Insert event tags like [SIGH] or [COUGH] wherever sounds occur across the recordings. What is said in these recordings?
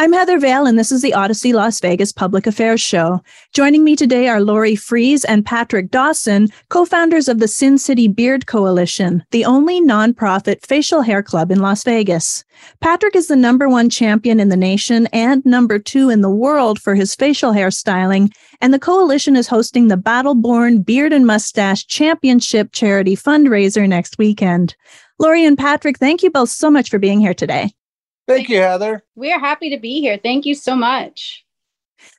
I'm Heather Vale, and this is the Audacy Las Vegas Public Affairs Show. Joining me today are Lori Fries and Patrick Dawson, co founders of the Sin City Beard Coalition, the only nonprofit facial hair club in Las Vegas. Patrick is the number one champion in the nation and number two in the world for his facial hair styling, and the coalition is hosting the Battleborn Beard and Mustache Championship charity fundraiser next weekend. Lori and Patrick, thank you both so much for being here today. Thank you, Heather. We are happy to be here. Thank you so much.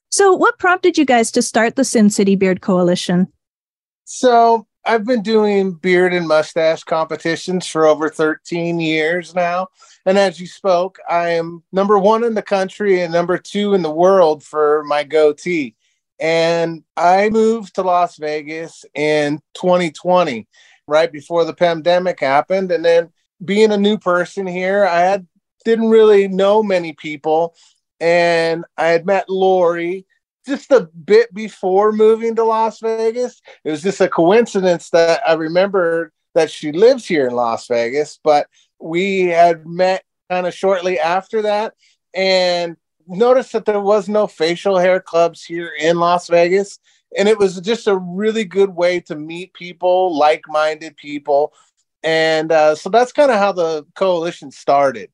So, what prompted you guys to start the Sin City Beard Coalition? So, I've been doing beard and mustache competitions for over 13 years now. And as you spoke, I am number one in the country and number two in the world for my goatee. And I moved to Las Vegas in 2020, right before the pandemic happened. And then being a new person here, I had didn't really know many people. And I had met Lori just a bit before moving to Las Vegas. It was just a coincidence that I remembered that she lives here in Las Vegas, but we had met kind of shortly after that and noticed that there was no facial hair clubs here in Las Vegas. And it was just a really good way to meet people, like minded people. And uh, so that's kind of how the coalition started.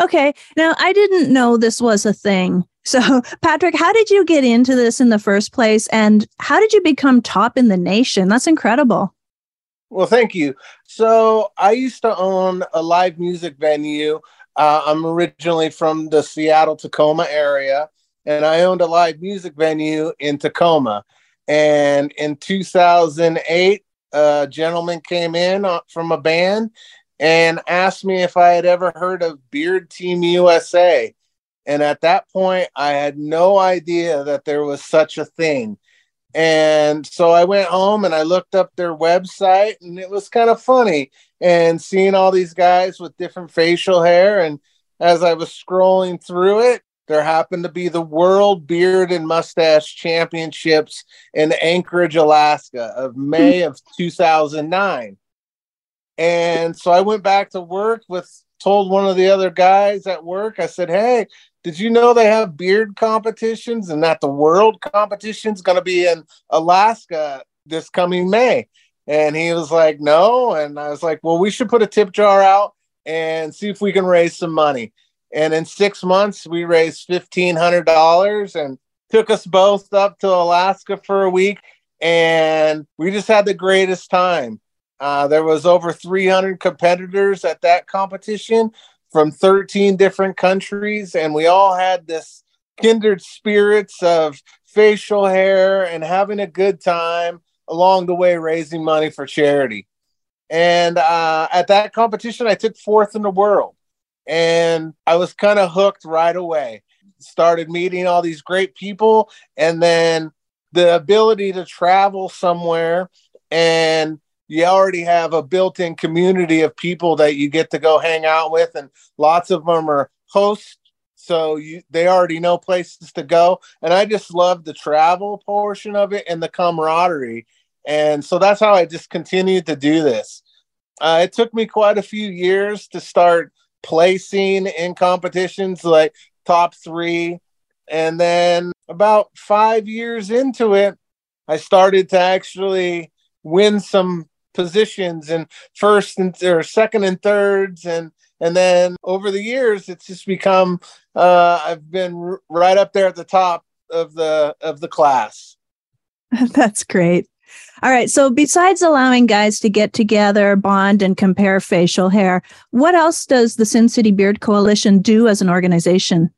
Okay. Now, I didn't know this was a thing. So, [LAUGHS] Patrick, how did you get into this in the first place? And how did you become top in the nation? That's incredible. Well, thank you. So, I used to own a live music venue. Uh, I'm originally from the Seattle Tacoma area, and I owned a live music venue in Tacoma. And in 2008, a gentleman came in uh, from a band and asked me if I had ever heard of Beard Team USA. And at that point, I had no idea that there was such a thing. And so I went home and I looked up their website, and it was kind of funny and seeing all these guys with different facial hair. And as I was scrolling through it, there happened to be the World Beard and Mustache Championships in Anchorage, Alaska of May of 2009. And so I went back to work with told one of the other guys at work, I said, Hey, did you know they have beard competitions and that the world competition is going to be in Alaska this coming May? And he was like, No. And I was like, Well, we should put a tip jar out and see if we can raise some money. And in six months, we raised $1,500 and took us both up to Alaska for a week. And we just had the greatest time. Uh, there was over 300 competitors at that competition from 13 different countries, and we all had this kindred spirits of facial hair and having a good time along the way, raising money for charity. And uh, at that competition, I took fourth in the world, and I was kind of hooked right away. Started meeting all these great people, and then the ability to travel somewhere and you already have a built-in community of people that you get to go hang out with and lots of them are hosts so you they already know places to go. And i just love the travel portion of it and the camaraderie. And so that's how i just continued to do this. Uh, it took me quite a few years to start placing in competitions like top three. And then about five years into it i started to actually win some positions and first and or second and thirds. And and then over the years it's just become uh, i've been r- right up there at the top of the of the class. [LAUGHS] That's great. All right. So besides allowing guys to get together bond and compare facial hair what else does the sin city beard coalition do as an organization?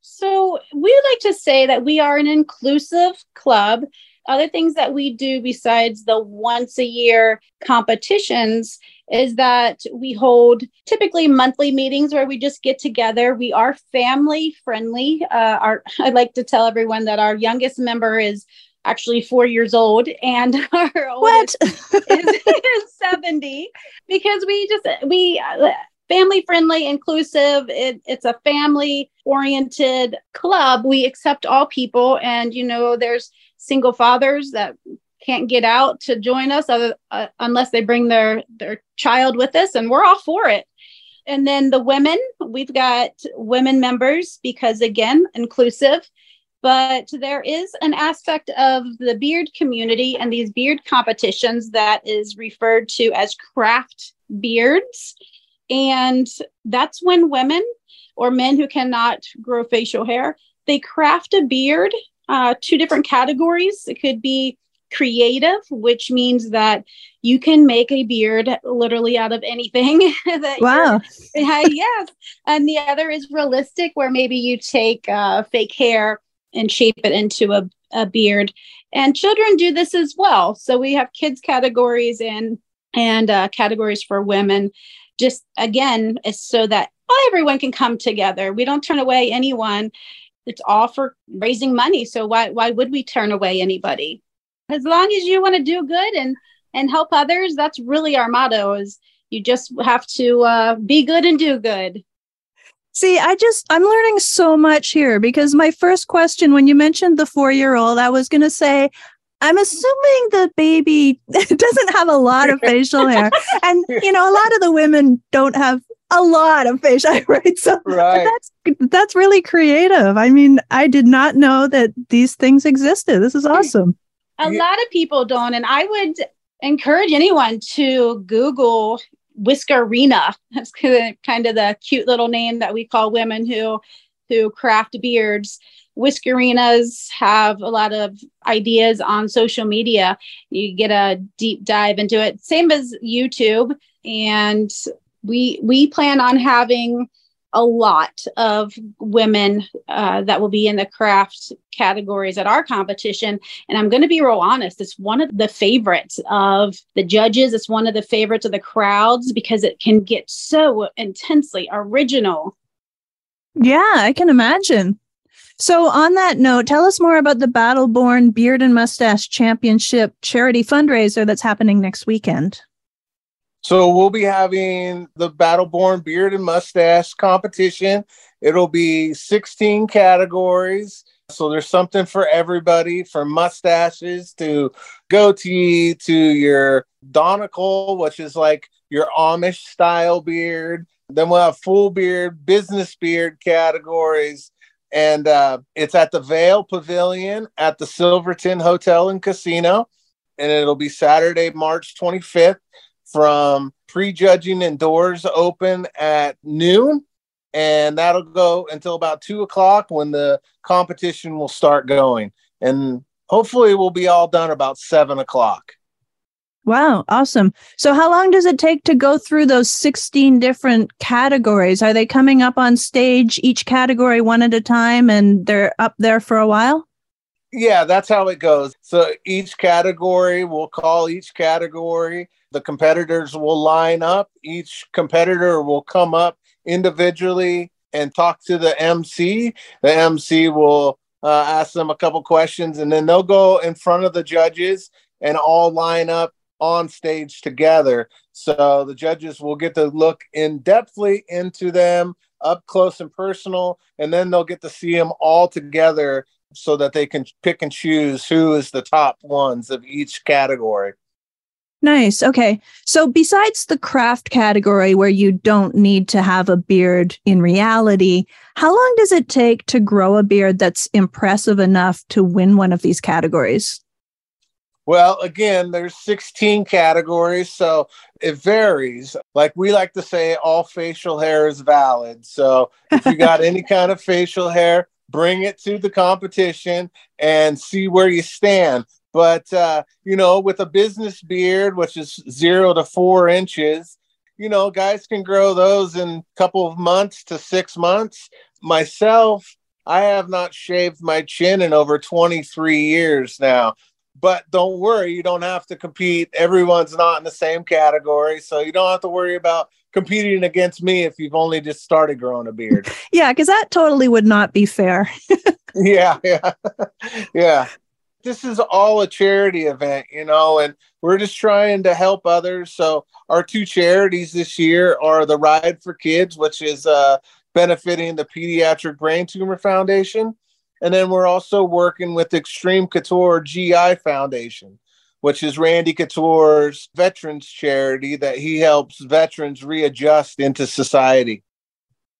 So we like to say that we are an inclusive club other things that we do besides the once a year competitions is that we hold typically monthly meetings where we just get together. We are family friendly. Uh, our, [LAUGHS] I like to tell everyone that our youngest member is actually four years old and [LAUGHS] our oldest [LAUGHS] is, is 70 because we just we uh, family friendly inclusive it, it's a family oriented club we accept all people and you know there's single fathers that can't get out to join us other, uh, unless they bring their their child with us and we're all for it. And then the women we've got women members because again inclusive but there is an aspect of the beard community and these beard competitions that is referred to as craft beards. And that's when women or men who cannot grow facial hair they craft a beard uh, two different categories it could be creative, which means that you can make a beard literally out of anything. [LAUGHS] that wow. [LAUGHS] yes. And the other is realistic, where maybe you take uh, fake hair and shape it into a, a beard. And children do this as well. So we have kids categories and and uh, categories for women. Just again, so that everyone can come together. We don't turn away anyone. It's all for raising money. So why why would we turn away anybody? as long as you want to do good and and help others that's really our motto is you just have to uh, be good and do good see i just i'm learning so much here because my first question when you mentioned the four year old i was going to say I'm assuming the baby [LAUGHS] doesn't have a lot of [LAUGHS] facial hair. And, you know, a lot of the women don't have a lot of fish. [LAUGHS] I write So right. that's that's really creative. I mean, I did not know that these things existed. This is awesome a lot of people don't and i would encourage anyone to google whiskerina [LAUGHS] that's kind of the cute little name that we call women who who craft beards whiskerinas have a lot of ideas on social media you get a deep dive into it same as youtube and we we plan on having a lot of women uh, that will be in the craft categories at our competition. And I'm going to be real honest, it's one of the favorites of the judges. It's one of the favorites of the crowds because it can get so intensely original. Yeah, I can imagine. So, on that note, tell us more about the Battleborn Beard and Mustache Championship charity fundraiser that's happening next weekend. So we'll be having the Battleborn Beard and Mustache competition. It'll be 16 categories. So there's something for everybody from mustaches to goatee to your donegal, which is like your Amish style beard. Then we'll have full beard, business beard categories. And uh, it's at the Veil Pavilion at the Silverton Hotel and Casino. And it'll be Saturday, March 25th from prejudging and doors open at noon. And that'll go until about two o'clock when the competition will start going. And hopefully, we'll be all done about seven o'clock. Wow, awesome. So, how long does it take to go through those 16 different categories? Are they coming up on stage each category one at a time and they're up there for a while? Yeah, that's how it goes. So, each category, we'll call each category the competitors will line up. Each competitor will come up individually and talk to the MC. The MC will uh, ask them a couple questions and then they'll go in front of the judges and all line up on stage together. So the judges will get to look in depthly into them up close and personal, and then they'll get to see them all together so that they can pick and choose who is the top ones of each category. Nice. Okay. So, besides the craft category where you don't need to have a beard in reality, how long does it take to grow a beard that's impressive enough to win one of these categories? Well, again, there's 16 categories, so it varies. Like we like to say, all facial hair is valid. So, if you got [LAUGHS] any kind of facial hair, bring it to the competition and see where you stand. But uh, you know, with a business beard, which is zero to four inches, you know, guys can grow those in a couple of months to six months. Myself, I have not shaved my chin in over 23 years now. But don't worry, you don't have to compete. Everyone's not in the same category. So you don't have to worry about competing against me if you've only just started growing a beard. [LAUGHS] yeah, because that totally would not be fair. [LAUGHS] yeah, [LAUGHS] yeah, yeah. This is all a charity event, you know, and we're just trying to help others. So our two charities this year are the Ride for Kids, which is uh, benefiting the Pediatric Brain Tumor Foundation, and then we're also working with Extreme Couture GI Foundation, which is Randy Couture's veterans charity that he helps veterans readjust into society.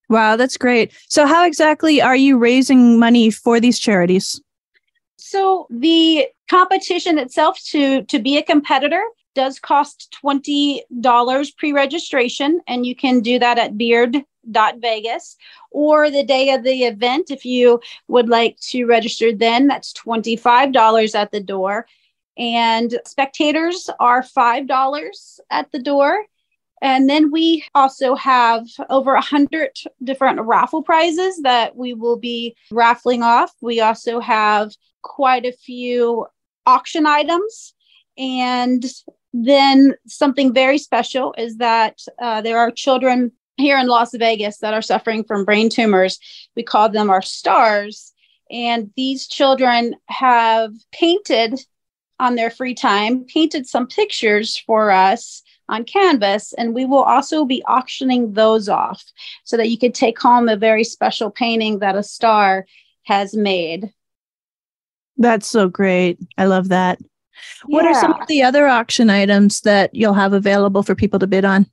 Wow, that's great. So, how exactly are you raising money for these charities? So, the competition itself to to be a competitor does cost $20 pre-registration and you can do that at beard.vegas or the day of the event if you would like to register then that's $25 at the door and spectators are $5 at the door. And then we also have over a hundred different raffle prizes that we will be raffling off. We also have quite a few auction items. And then something very special is that uh, there are children here in Las Vegas that are suffering from brain tumors. We call them our stars. And these children have painted on their free time painted some pictures for us on canvas and we will also be auctioning those off so that you could take home a very special painting that a star has made. That's so great. I love that. What yeah. are some of the other auction items that you'll have available for people to bid on?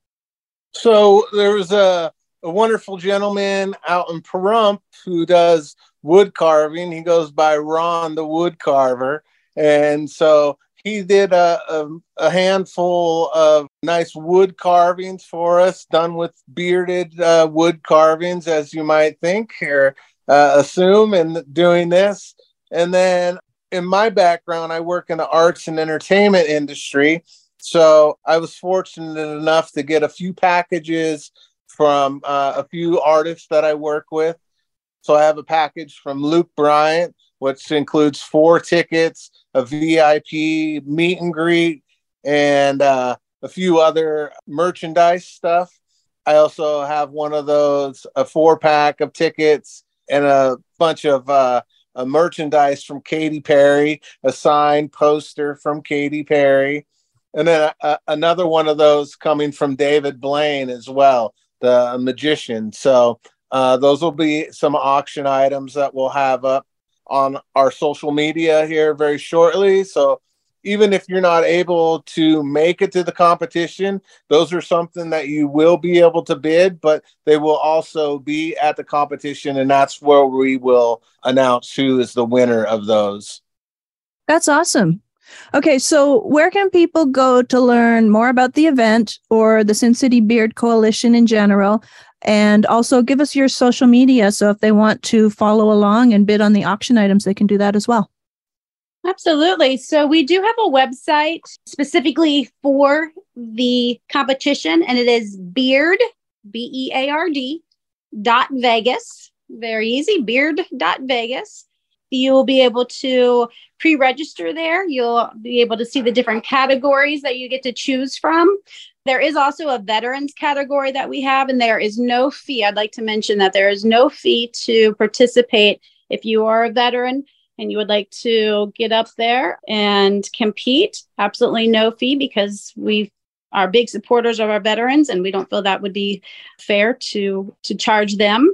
So there's a, a wonderful gentleman out in Pahrump who does wood carving. He goes by ron the wood carver and so he did a, a, a, handful of nice wood carvings for us, done with bearded uh, wood carvings, as you might think or uh, assume, in doing this. And then in my background, I work in the arts and entertainment industry. So I was fortunate enough to get a few packages from uh, a few artists that I work with. So I have a package from Luke Bryan, which includes four tickets, a VIP meet and greet, and uh, a few other merchandise stuff. I also have one of those, a four pack of tickets and a bunch of uh, a merchandise from Katy Perry, a signed poster from Katy Perry, and then a, another one of those coming from David Blaine as well, the magician. So uh, those will be some auction items that we'll have up on our social media here very shortly. So even if you're not able to make it to the competition, those are something that you will be able to bid, but they will also be at the competition, and that's where we will announce who is the winner of those. That's awesome. Okay, so where can people go to learn more about the event or the Sin City Beard Coalition in general? And also give us your social media. So if they want to follow along and bid on the auction items, they can do that as well. Absolutely. So we do have a website specifically for the competition, and it is beard, B E A R D, dot Vegas. Very easy, beard dot Vegas. You'll be able to pre register there. You'll be able to see the different categories that you get to choose from. There is also a veterans category that we have, and there is no fee. I'd like to mention that there is no fee to participate if you are a veteran and you would like to get up there and compete. Absolutely no fee because we are big supporters of our veterans, and we don't feel that would be fair to to charge them.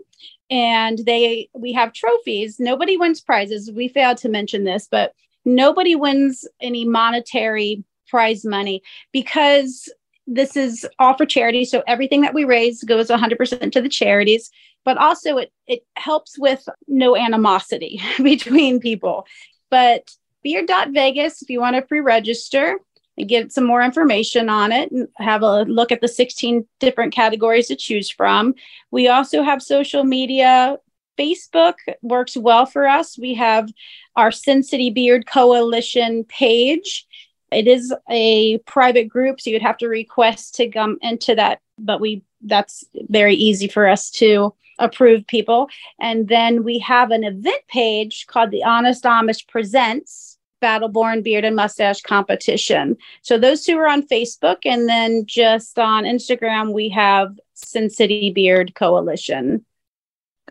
And they we have trophies. Nobody wins prizes. We failed to mention this, but nobody wins any monetary prize money because this is all for charity. So everything that we raise goes 100% to the charities, but also it, it helps with no animosity [LAUGHS] between people. But beard.vegas, if you want to pre register and get some more information on it and have a look at the 16 different categories to choose from. We also have social media. Facebook works well for us. We have our Sin City Beard Coalition page it is a private group, so you'd have to request to come into that, but we that's very easy for us to approve people. And then we have an event page called the Honest Amish Presents. Battleborn Beard and Mustache Competition. So those two are on Facebook. And then just on Instagram, we have Sin City Beard Coalition.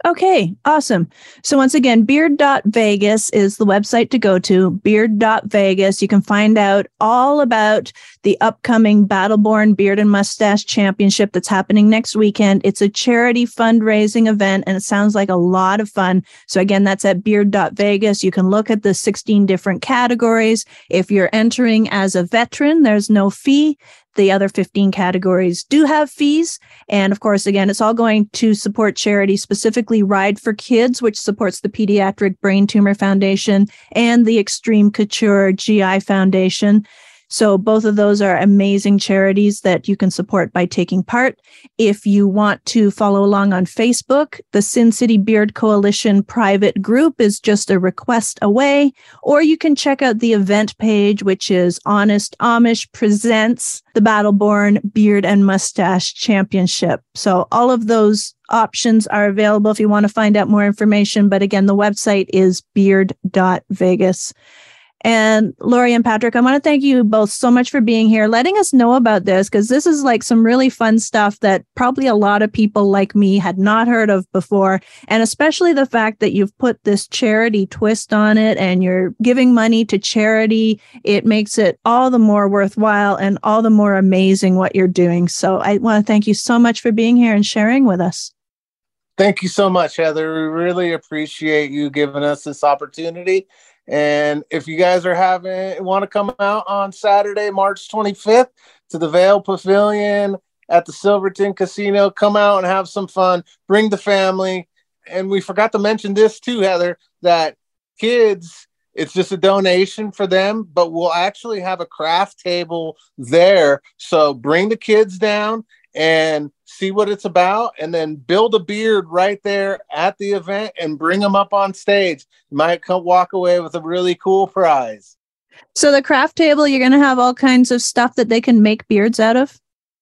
Okay, awesome. So once again, beard.vegas is the website to go to, beard.vegas. You can find out all about the upcoming Battleborn Beard and Mustache Championship that's happening next weekend. It's a charity fundraising event and it sounds like a lot of fun. So again, that's at beard.vegas. You can look at the 16 different categories. If you're entering as a veteran, there's no fee. The other 15 categories do have fees. And of course, again, it's all going to support charity, specifically Ride for Kids, which supports the Pediatric Brain Tumor Foundation and the Extreme Couture GI Foundation. So both of those are amazing charities that you can support by taking part. If you want to follow along on Facebook, the Sin City Beard Coalition private group is just a request away, or you can check out the event page, which is Honest Amish Presents the Battleborn Beard and Mustache Championship. So all of those options are available if you want to find out more information. But again, the website is beard.vegas. And Lori and Patrick, I want to thank you both so much for being here, letting us know about this, because this is like some really fun stuff that probably a lot of people like me had not heard of before. And especially the fact that you've put this charity twist on it and you're giving money to charity. It makes it all the more worthwhile and all the more amazing what you're doing. So I want to thank you so much for being here and sharing with us. Thank you so much, Heather. We really appreciate you giving us this opportunity and if you guys are having want to come out on Saturday, March 25th to the Veil Pavilion at the Silverton Casino, come out and have some fun. Bring the family. And we forgot to mention this too, Heather, that kids, it's just a donation for them, but we'll actually have a craft table there. So bring the kids down and see what it's about and then build a beard right there at the event and bring them up on stage. You might come walk away with a really cool prize. So the craft table you're going to have all kinds of stuff that they can make beards out of?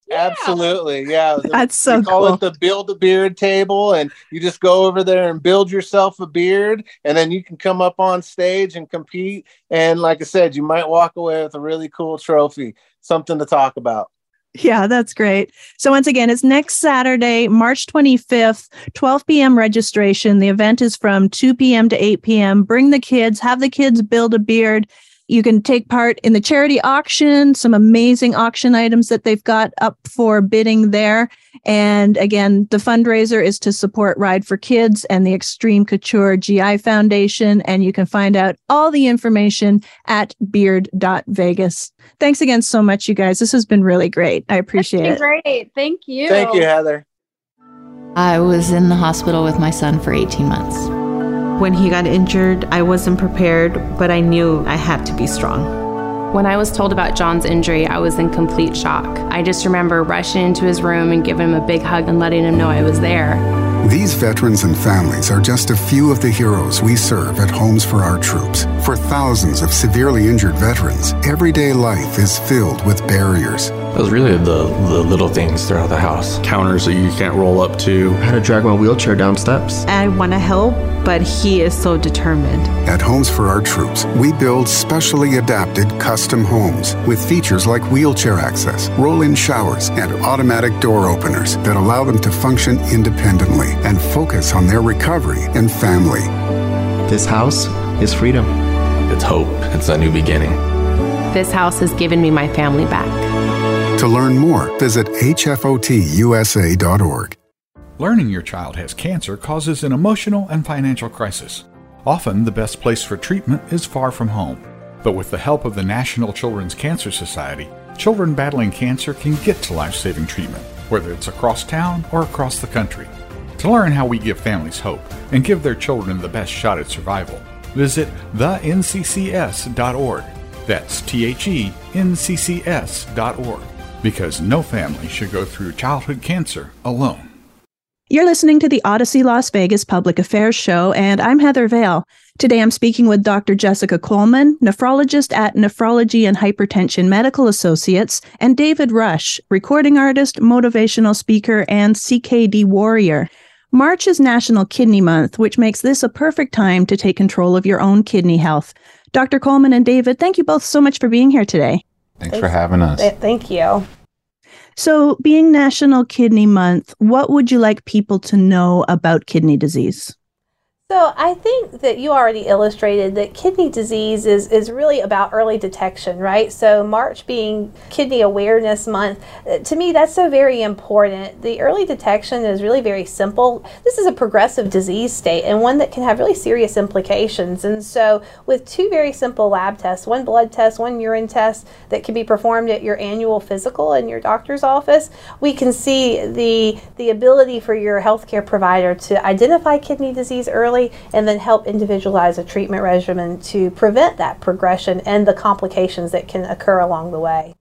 Yeah. absolutely yeah. [LAUGHS] That's so we call cool. it the build a beard table and you just go over there and build yourself a beard and then you can come up on stage and compete. And like i said you might walk away with a really cool trophy something to talk about yeah, that's great. So, once again, it's next Saturday, March 25th, 12 p.m. registration. The event is from 2 p.m. to 8 p.m. Bring the kids, have the kids build a beard. You can take part in the charity auction, some amazing auction items that they've got up for bidding there. And again, the fundraiser is to support Ride for Kids and the Extreme Couture GI Foundation. And you can find out all the information at beard.vegas. Thanks again so much, you guys. This has been really great. I appreciate it. Great. Thank you. Thank you, Heather. I was in the hospital with my son for 18 months. When he got injured, I wasn't prepared, but I knew I had to be strong. When I was told about John's injury, I was in complete shock. I just remember rushing into his room and giving him a big hug and letting him know I was there. These veterans and families are just a few of the heroes we serve at Homes for Our Troops. For thousands of severely injured veterans, everyday life is filled with barriers. It was really the, the little things throughout the house. Counters that you can't roll up to. How to drag my wheelchair down steps. I want to help, but he is so determined. At Homes for Our Troops, we build specially adapted custom homes with features like wheelchair access, roll in showers, and automatic door openers that allow them to function independently and focus on their recovery and family. This house is freedom. It's hope. It's a new beginning. This house has given me my family back. To learn more, visit hfotusa.org. Learning your child has cancer causes an emotional and financial crisis. Often, the best place for treatment is far from home. But with the help of the National Children's Cancer Society, children battling cancer can get to life saving treatment, whether it's across town or across the country. To learn how we give families hope and give their children the best shot at survival, visit thenccs.org. That's T H E N C C S.org. Because no family should go through childhood cancer alone. You're listening to the Audacy Las Vegas Public Affairs Show, and I'm Heather Vale. Today I'm speaking with Dr. Jessica Coleman, nephrologist at Nephrology and Hypertension Medical Associates, and David Rush, recording artist, motivational speaker, and CKD warrior. March is National Kidney Month, which makes this a perfect time to take control of your own kidney health. Dr. Coleman and David, thank you both so much for being here today. Thanks, Thanks for having us. Thank you. So, being National Kidney Month, what would you like people to know about kidney disease? So I think that you already illustrated that kidney disease is, is really about early detection, right? So March being Kidney Awareness Month, uh, to me that's so very important. The early detection is really very simple. This is a progressive disease state and one that can have really serious implications. And so with two very simple lab tests, one blood test, one urine test that can be performed at your annual physical in your doctor's office, we can see the the ability for your healthcare provider to identify kidney disease early early and then help individualize a treatment regimen to prevent that progression and the complications that can occur along the way.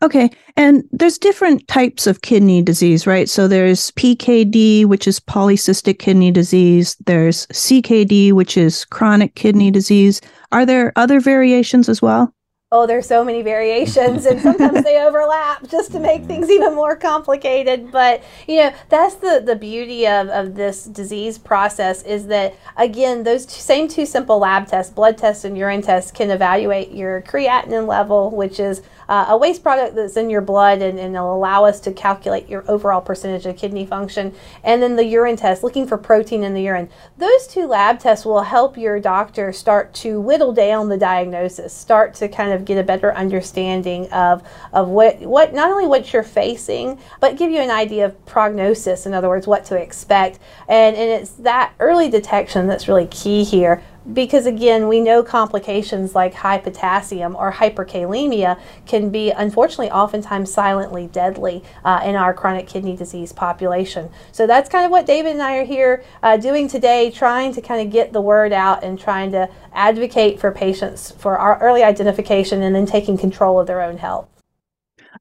Okay. And there's different types of kidney disease, right? So there's PKD, which is polycystic kidney disease. There's CKD, which is chronic kidney disease. Are there other variations as well? Oh, there's so many variations and sometimes they [LAUGHS] overlap just to make things even more complicated. But, you know, that's the, the beauty of, of this disease process is that, again, those two, same two simple lab tests, blood tests and urine tests, can evaluate your creatinine level, which is uh, a waste product that's in your blood and, and it'll allow us to calculate your overall percentage of kidney function. And then the urine test, looking for protein in the urine. Those two lab tests will help your doctor start to whittle down the diagnosis, start to kind of get a better understanding of, of what, what not only what you're facing, but give you an idea of prognosis, in other words, what to expect. And, and it's that early detection that's really key here because again, we know complications like high potassium or hyperkalemia can be unfortunately oftentimes silently deadly uh, in our chronic kidney disease population. So that's kind of what David and I are here uh, doing today, trying to kind of get the word out and trying to advocate for patients for our early identification and then taking control of their own health.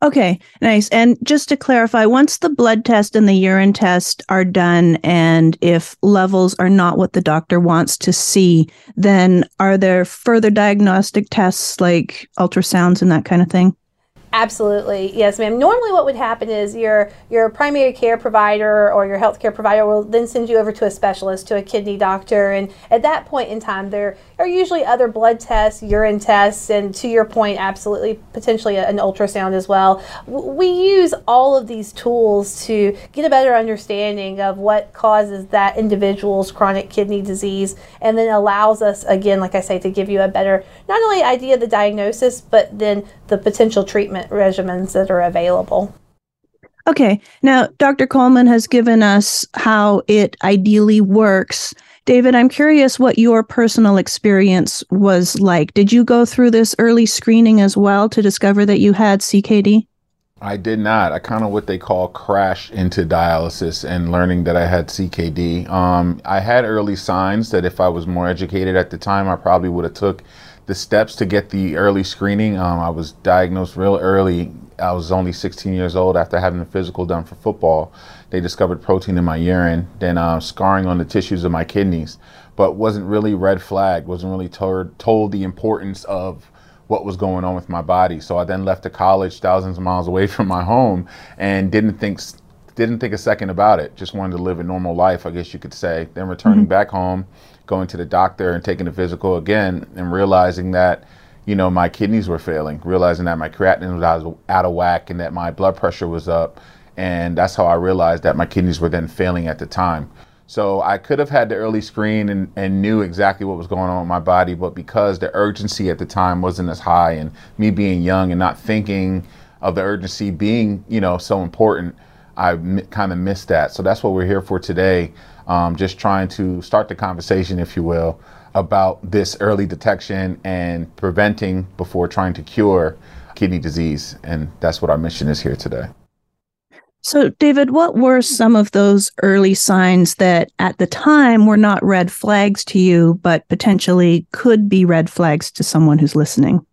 Okay, nice. And just to clarify, once the blood test and the urine test are done, and if levels are not what the doctor wants to see, then are there further diagnostic tests like ultrasounds and that kind of thing? Absolutely, yes, ma'am. Normally, what would happen is your your primary care provider or your healthcare provider will then send you over to a specialist, to a kidney doctor, and at that point in time, there are usually other blood tests, urine tests, and to your point, absolutely potentially an ultrasound as well. We use all of these tools to get a better understanding of what causes that individual's chronic kidney disease, and then allows us, again, like I say, to give you a better not only idea of the diagnosis, but then the potential treatment regimens that are available. Okay. Now, Dr. Coleman has given us how it ideally works. David, I'm curious what your personal experience was like. Did you go through this early screening as well to discover that you had CKD? I did not. I kind of what they call crash into dialysis and learning that I had CKD. Um, I had early signs that if I was more educated at the time, I probably would have took the steps to get the early screening. Um, I was diagnosed real early. I was only 16 years old after having a physical done for football. They discovered protein in my urine, then uh, scarring on the tissues of my kidneys, but wasn't really red flagged, wasn't really told, told the importance of what was going on with my body. So I then left to college thousands of miles away [LAUGHS] from my home and didn't think didn't think a second about it. Just wanted to live a normal life, I guess you could say. Then returning mm-hmm. back home, going to the doctor and taking the physical again and realizing that you know my kidneys were failing realizing that my creatinine was out of, out of whack and that my blood pressure was up and that's how i realized that my kidneys were then failing at the time so i could have had the early screen and, and knew exactly what was going on with my body but because the urgency at the time wasn't as high and me being young and not thinking of the urgency being you know so important i kind of missed that so that's what we're here for today um, just trying to start the conversation, if you will, about this early detection and preventing before trying to cure kidney disease. And that's what our mission is here today. So, David, what were some of those early signs that at the time were not red flags to you, but potentially could be red flags to someone who's listening?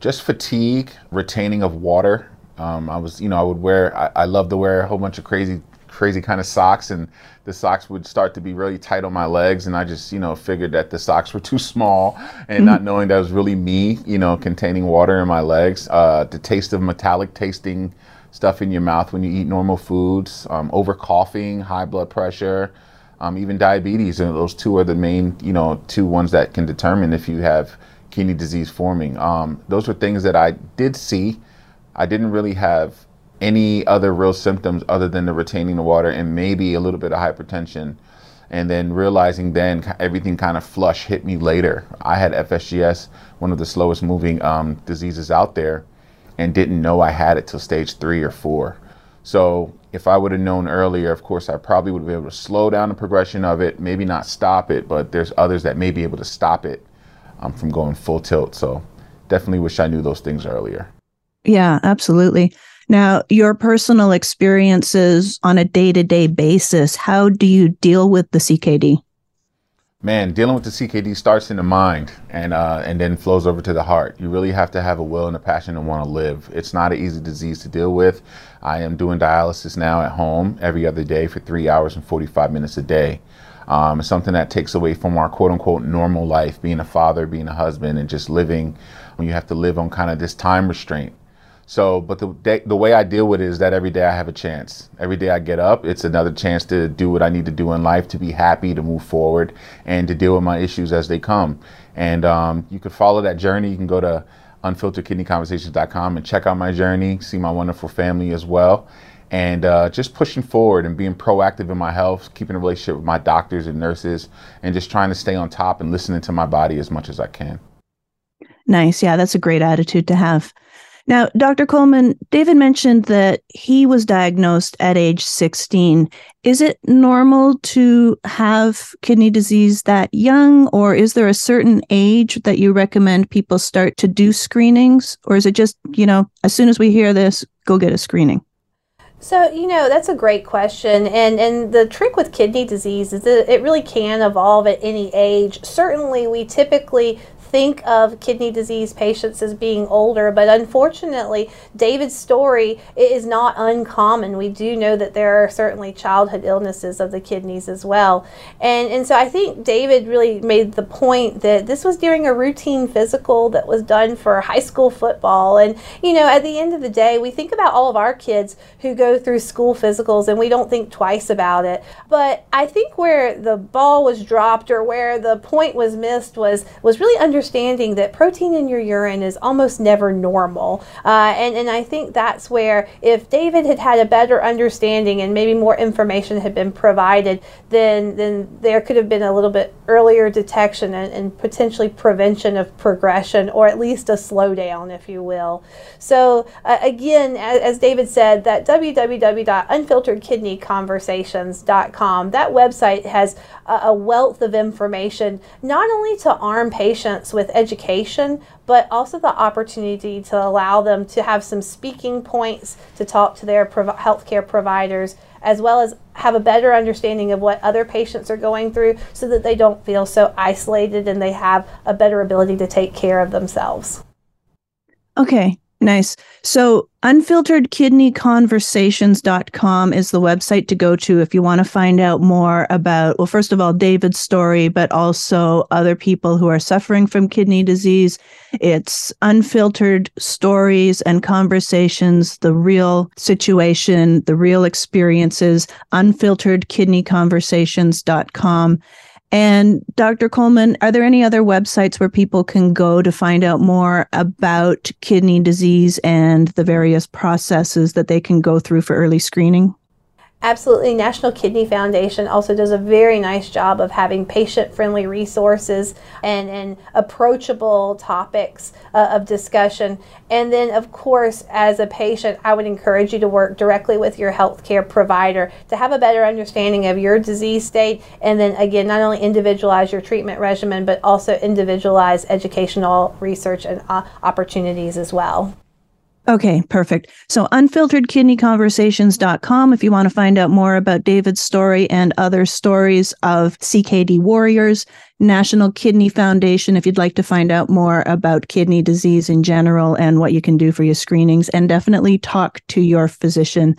Just fatigue, retaining of water. Um, I was, you know, I would wear, I, I love to wear a whole bunch of crazy crazy kind of socks and the socks would start to be really tight on my legs and I just, you know, figured that the socks were [LAUGHS] too small and not [LAUGHS] knowing that was really me, you know, containing water in my legs. Uh, the taste of metallic tasting stuff in your mouth when you eat normal foods, um, over coughing, high blood pressure, um, even diabetes. And those two are the main, you know, two ones that can determine if you have kidney disease forming. Um, those were things that I did see. I didn't really have any other real symptoms other than the retaining the water and maybe a little bit of hypertension. And then realizing then everything kind of flush hit me later. I had FSGS, one of the slowest moving um, diseases out there, and didn't know I had it till stage three or four. So if I would have known earlier, of course, I probably would have been able to slow down the progression of it, maybe not stop it, but there's others that may be able to stop it um, from going full tilt. So definitely wish I knew those things earlier. Yeah, absolutely. Now, your personal experiences on a day to day basis, how do you deal with the CKD? Man, dealing with the CKD starts in the mind and uh, and then flows over to the heart. You really have to have a will and a passion to want to live. It's not an easy disease to deal with. I am doing dialysis now at home every other day for three hours and 45 minutes a day. Um, it's something that takes away from our quote unquote normal life, being a father, being a husband, and just living when you have to live on kind of this time restraint. So, but the day, the way I deal with it is that every day I have a chance. Every day I get up, it's another chance to do what I need to do in life, to be happy, to move forward, and to deal with my issues as they come. And um, you can follow that journey. You can go to unfilteredkidneyconversations.com and check out my journey, see my wonderful family as well. And uh, just pushing forward and being proactive in my health, keeping a relationship with my doctors and nurses, and just trying to stay on top and listening to my body as much as I can. Nice. Yeah, that's a great attitude to have. Now, Dr. Coleman, David mentioned that he was diagnosed at age 16. Is it normal to have kidney disease that young, or is there a certain age that you recommend people start to do screenings? Or is it just, you know, as soon as we hear this, go get a screening? So, you know, that's a great question. And and the trick with kidney disease is that it really can evolve at any age. Certainly, we typically think of kidney disease patients as being older, but unfortunately, David's story is not uncommon. We do know that there are certainly childhood illnesses of the kidneys as well. And, and so I think David really made the point that this was during a routine physical that was done for high school football. And, you know, at the end of the day, we think about all of our kids who go through school physicals and we don't think twice about it. But I think where the ball was dropped or where the point was missed was, was really under understanding that protein in your urine is almost never normal. Uh, and, and I think that's where if David had had a better understanding and maybe more information had been provided, then, then there could have been a little bit earlier detection and, and potentially prevention of progression or at least a slowdown, if you will. So, uh, again, as, as David said, that www.unfilteredkidneyconversations.com, that website has a, a wealth of information, not only to arm patients with education, but also the opportunity to allow them to have some speaking points to talk to their prov- healthcare providers, as well as have a better understanding of what other patients are going through so that they don't feel so isolated and they have a better ability to take care of themselves. Okay, Nice. So, unfilteredkidneyconversations.com is the website to go to if you want to find out more about, well, first of all, David's story, but also other people who are suffering from kidney disease. It's unfiltered stories and conversations, the real situation, the real experiences, unfilteredkidneyconversations.com. And Dr. Coleman, are there any other websites where people can go to find out more about kidney disease and the various processes that they can go through for early screening? Absolutely. National Kidney Foundation also does a very nice job of having patient friendly resources and, and approachable topics uh, of discussion. And then, of course, as a patient, I would encourage you to work directly with your healthcare provider to have a better understanding of your disease state. And then, again, not only individualize your treatment regimen, but also individualize educational research and uh, opportunities as well. Okay, perfect. So unfilteredkidneyconversations.com if you want to find out more about David's story and other stories of CKD warriors, National Kidney Foundation if you'd like to find out more about kidney disease in general and what you can do for your screenings and definitely talk to your physician.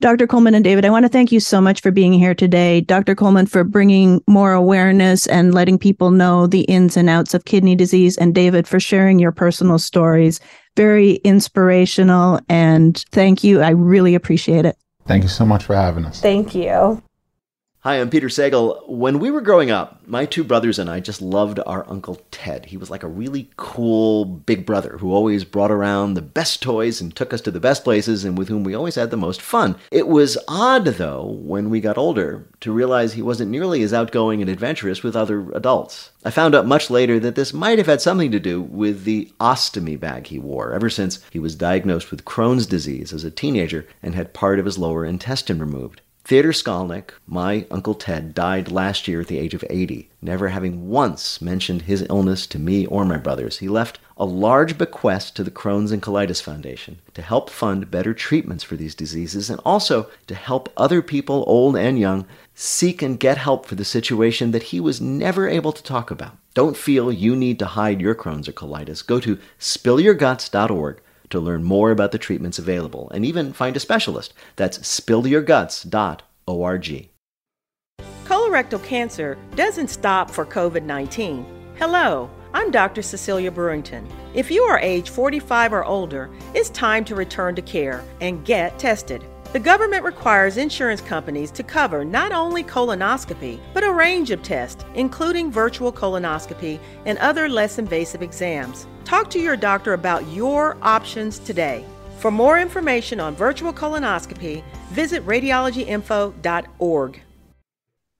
Dr. Coleman and David, I want to thank you so much for being here today. Dr. Coleman, for bringing more awareness and letting people know the ins and outs of kidney disease, and David, for sharing your personal stories very inspirational. And thank you. I really appreciate it. Thank you so much for having us. Thank you. Hi, I'm Peter Sagal. When we were growing up, my two brothers and I just loved our Uncle Ted. He was like a really cool big brother who always brought around the best toys and took us to the best places and with whom we always had the most fun. It was odd, though, when we got older, to realize he wasn't nearly as outgoing and adventurous with other adults. I found out much later that this might have had something to do with the ostomy bag he wore ever since he was diagnosed with Crohn's disease as a teenager and had part of his lower intestine removed. Theodor Skalnick, my Uncle Ted, died last year at the age of 80, never having once mentioned his illness to me or my brothers. He left a large bequest to the Crohn's and Colitis Foundation to help fund better treatments for these diseases and also to help other people, old and young, seek and get help for the situation that he was never able to talk about. Don't feel you need to hide your Crohn's or colitis. Go to spillyourguts.org to learn more about the treatments available and even find a specialist. That's spillyourguts.org. Colorectal cancer doesn't stop for COVID 19. Hello, I'm Dr. Cecilia Brewington. If you are age 45 or older, it's time to return to care and get tested. The government requires insurance companies to cover not only colonoscopy, but a range of tests, including virtual colonoscopy and other less invasive exams. Talk to your doctor about your options today. For more information on virtual colonoscopy, visit radiologyinfo.org.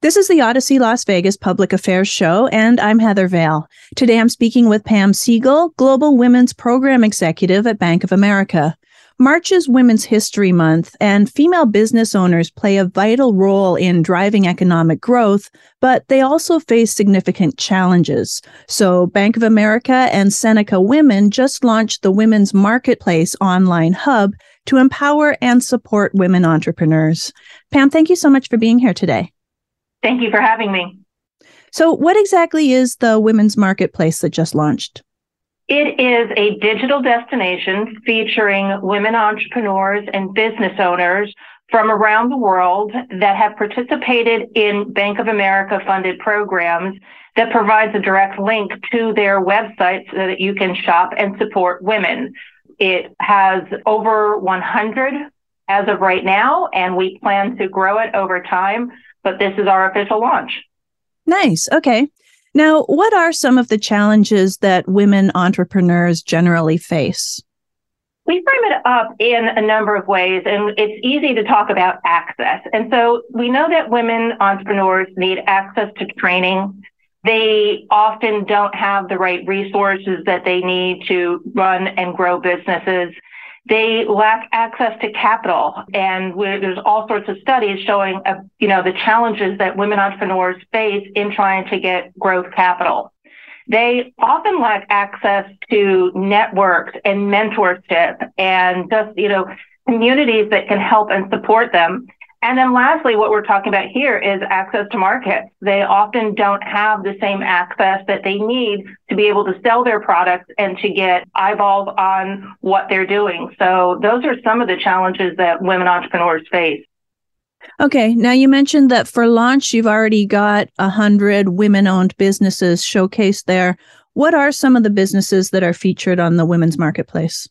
This is the Audacy Las Vegas Public Affairs Show, and I'm Heather Vale. Today I'm speaking with Pam Seagle, Global Women's Program Executive at Bank of America. March is Women's History Month, and female business owners play a vital role in driving economic growth, but they also face significant challenges. So, Bank of America and Seneca Women just launched the Women's Marketplace online hub to empower and support women entrepreneurs. Pam, thank you so much for being here today. Thank you for having me. So, what exactly is the Women's Marketplace that just launched? It is a digital destination featuring women entrepreneurs and business owners from around the world that have participated in Bank of America funded programs that provides a direct link to their website so that you can shop and support women. It has over 100 as of right now, and we plan to grow it over time, but this is our official launch. Nice. Okay. Now, what are some of the challenges that women entrepreneurs generally face? We frame it up in a number of ways, and it's easy to talk about access. And so we know that women entrepreneurs need access to training. They often don't have the right resources that they need to run and grow businesses. They lack access to capital, and there's all sorts of studies showing, uh, you know, the challenges that women entrepreneurs face in trying to get growth capital. They often lack access to networks and mentorship, and just you know communities that can help and support them. And then lastly, what we're talking about here is access to markets. They often don't have the same access that they need to be able to sell their products and to get eyeballs on what they're doing. So those are some of the challenges that women entrepreneurs face. Okay, now you mentioned that for launch, you've already got a hundred women-owned businesses showcased there. What are some of the businesses that are featured on the women's marketplace?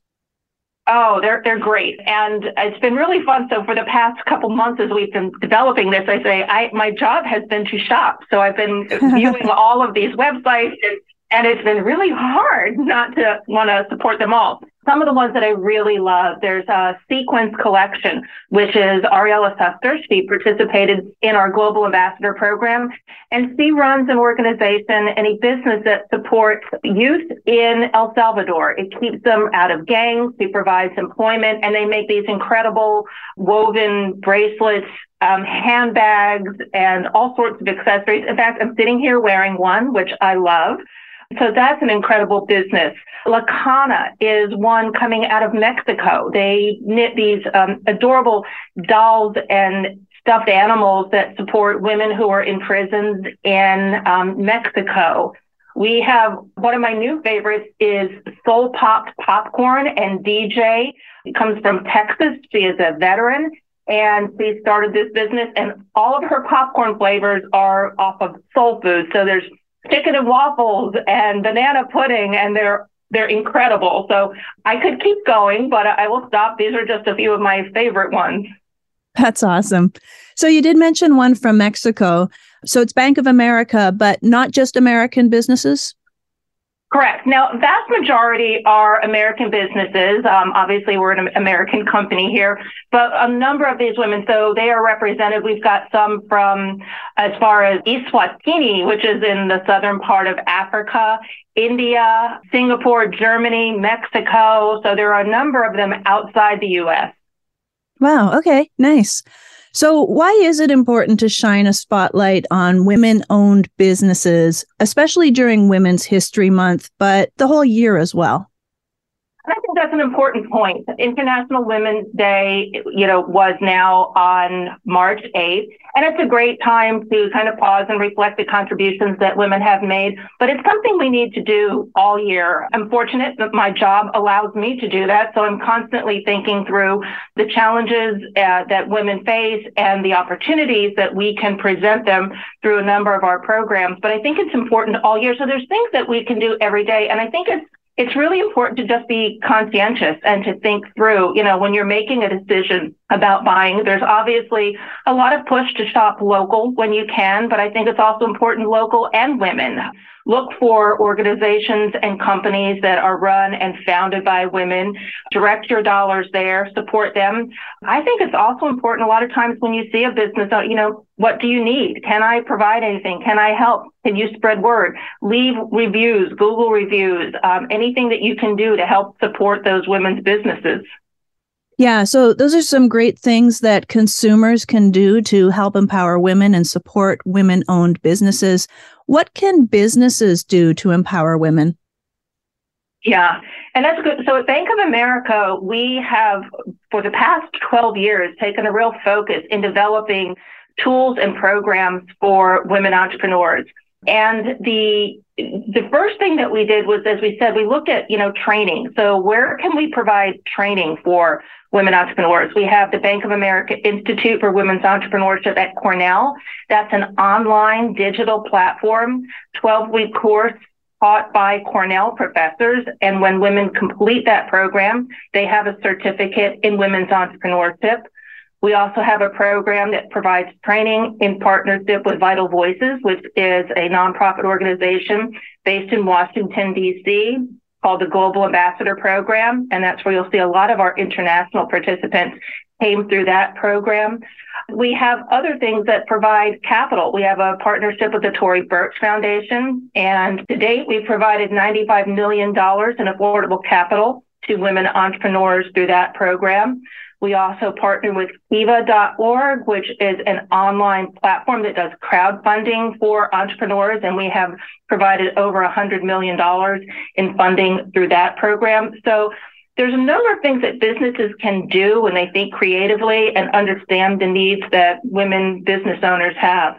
Oh, they're they're great, and it's been really fun. So for the past couple months, as we've been developing this, I say I my job has been to shop. So I've been [LAUGHS] viewing all of these websites, and, and it's been really hard [LAUGHS] not to want to support them all some of the ones that I really love, there's a Sequence Collection, which is Ariela Suster. She participated in our Global Ambassador Program, and she runs an organization and a business that supports youth in El Salvador. It keeps them out of gangs. She provides employment, and they make these incredible woven bracelets um, handbags and all sorts of accessories. In fact, I'm sitting here wearing one, which I love. So that's an incredible business. Lacana is one coming out of Mexico. They knit these um, adorable dolls and stuffed animals that support women who are imprisoned in um, Mexico. We have one of my new favorites is Soul Popped Popcorn and DJ. It comes from Texas. She is a veteran and she started this business and all of her popcorn flavors are off of soul food. So there's chicken and waffles and banana pudding, and they're they're incredible. So I could keep going, but I will stop. These are just a few of my favorite ones. That's awesome. So you did mention one from Mexico. So it's Bank of America, but not just American businesses? Correct. Now, vast majority are American businesses. Um, obviously, we're an American company here, but a number of these women, so they are represented. We've got some from as far as Eswatini, which is in the southern part of Africa, India, Singapore, Germany, Mexico. So there are a number of them outside the U.S. Wow. Okay. Nice. So, why is it important to shine a spotlight on women owned businesses, especially during Women's History Month, but the whole year as well? I think that's an important point. International Women's Day, you know, was now on March 8th. And it's a great time to kind of pause and reflect the contributions that women have made. But it's something we need to do all year. I'm fortunate that my job allows me to do that. So I'm constantly thinking through the challenges uh, that women face and the opportunities that we can present them through a number of our programs. But I think it's important all year. So there's things that we can do every day. And I think it's it's really important to just be conscientious and to think through, you know, when you're making a decision about buying, there's obviously a lot of push to shop local when you can, but I think it's also important local and women look for organizations and companies that are run and founded by women, direct your dollars there, support them. I think it's also important a lot of times when you see a business, uh, you know, what do you need? Can I provide anything? Can I help? Can you spread word? Leave reviews, Google reviews, um, anything that you can do to help support those women's businesses. Yeah, so those are some great things that consumers can do to help empower women and support women owned businesses. What can businesses do to empower women? Yeah, and that's good. So at Bank of America, we have, for the past 12 years, taken a real focus in developing tools and programs for women entrepreneurs. And the the first thing that we did was, as we said, we looked at you know training. So where can we provide training for women entrepreneurs? We have the Bank of America Institute for Women's Entrepreneurship at Cornell. That's an online digital platform, 12 week course taught by Cornell professors. And when women complete that program, they have a certificate in women's entrepreneurship. We also have a program that provides training in partnership with Vital Voices, which is a nonprofit organization based in Washington, D.C., called the Global Ambassador Program. And that's where you'll see a lot of our international participants came through that program. We have other things that provide capital. We have a partnership with the Tory Burch Foundation. And to date, we've provided $95 million in affordable capital to women entrepreneurs through that program. We also partner with Kiva.org, which is an online platform that does crowdfunding for entrepreneurs. And we have provided over $100 million in funding through that program. So there's a number of things that businesses can do when they think creatively and understand the needs that women business owners have.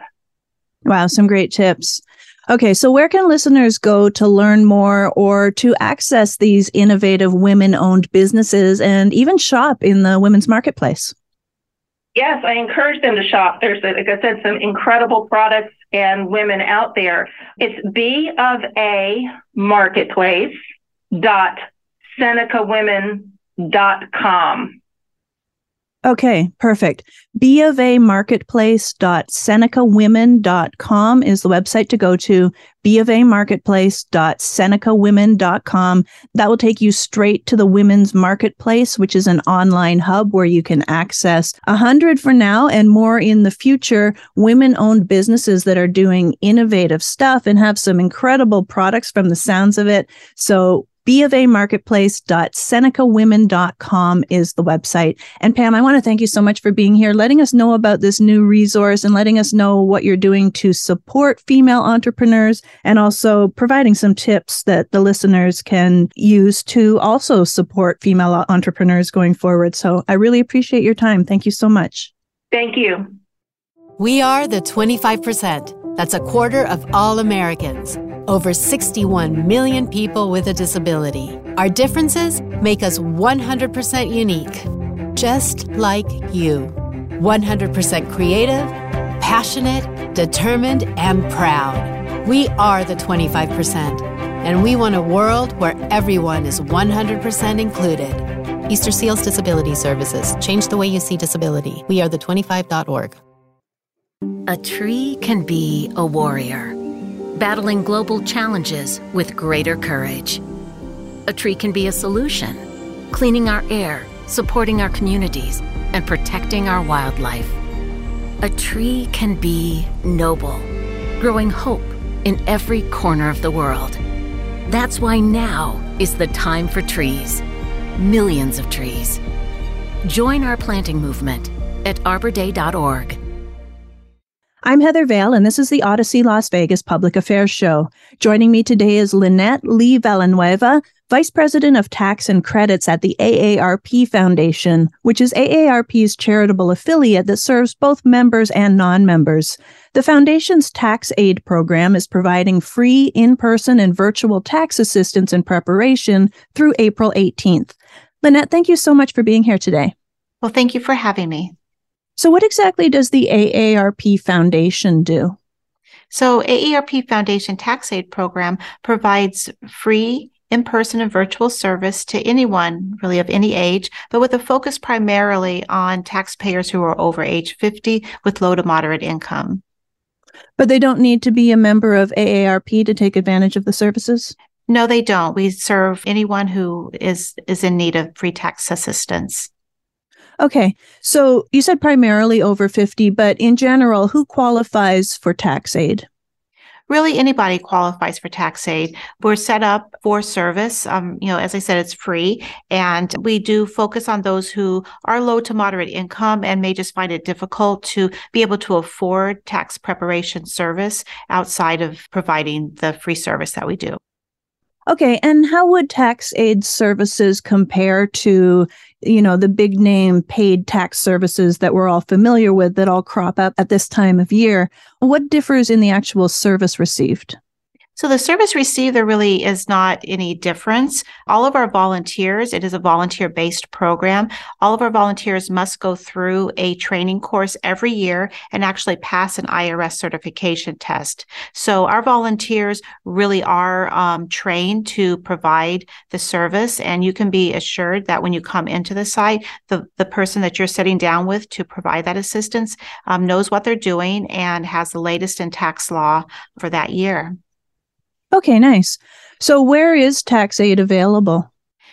Wow, some great tips. Okay, so where can listeners go to learn more or to access these innovative women owned businesses and even shop in the women's marketplace? Yes, I encourage them to shop. There's, like I said, some incredible products and women out there. It's B of A marketplace dot senecawomen.com. Okay, perfect. B of A marketplace.senecawomen.com is the website to go to. B of A marketplace.senecawomen.com. That will take you straight to the women's marketplace, which is an online hub where you can access a hundred for now and more in the future women owned businesses that are doing innovative stuff and have some incredible products from the sounds of it. So bofamarketplace.senecawomen.com is the website. And Pam, I want to thank you so much for being here, letting us know about this new resource and letting us know what you're doing to support female entrepreneurs and also providing some tips that the listeners can use to also support female entrepreneurs going forward. So I really appreciate your time. Thank you so much. Thank you. We are the 25%. That's a quarter of all Americans over 61 million people with a disability. Our differences make us 100% unique, just like you. 100% creative, passionate, determined, and proud. We are the 25%, and we want a world where everyone is 100% included. Easter Seals Disability Services. Change the way you see disability. We are the 25.org. A tree can be a warrior, battling global challenges with greater courage. A tree can be a solution, cleaning our air, supporting our communities, and protecting our wildlife. A tree can be noble, growing hope in every corner of the world. That's why now is the time for trees. Millions of trees. Join our planting movement at arborday.org. I'm Heather Vale, and this is the Audacy Las Vegas Public Affairs Show. Joining me today is Lynnette Lee Villanueva, Vice President of Tax and Credits at the AARP Foundation, which is AARP's charitable affiliate that serves both members and non members. The Foundation's Tax-Aide program is providing free in person and virtual tax assistance and preparation through April 18th. Lynnette, thank you so much for being here today. Well, thank you for having me. So, what exactly does the AARP Foundation do? So, AARP Foundation Tax-Aide Program provides free in person and virtual service to anyone really of any age, but with a focus primarily on taxpayers who are over age 50 with low to moderate income. But they don't need to be a member of AARP to take advantage of the services? No, they don't. We serve anyone who is is in need of free tax assistance. Okay. So you said primarily over 50, but in general, who qualifies for Tax-Aide? Really, anybody qualifies for Tax-Aide. We're set up for service. Um, you know, as I said, it's free, and we do focus on those who are low to moderate income and may just find it difficult to be able to afford tax preparation service outside of providing the free service that we do. Okay, and how would Tax-Aide services compare to, you know, the big name paid tax services that we're all familiar with that all crop up at this time of year? What differs in the actual service received? So the service received, there really is not any difference. All of our volunteers, it is a volunteer based program. All of our volunteers must go through a training course every year and actually pass an IRS certification test. So our volunteers really are um, trained to provide the service. And you can be assured that when you come into the site, the, the person that you're sitting down with to provide that assistance um, knows what they're doing and has the latest in tax law for that year. Okay, nice. So, where is Tax-Aide available?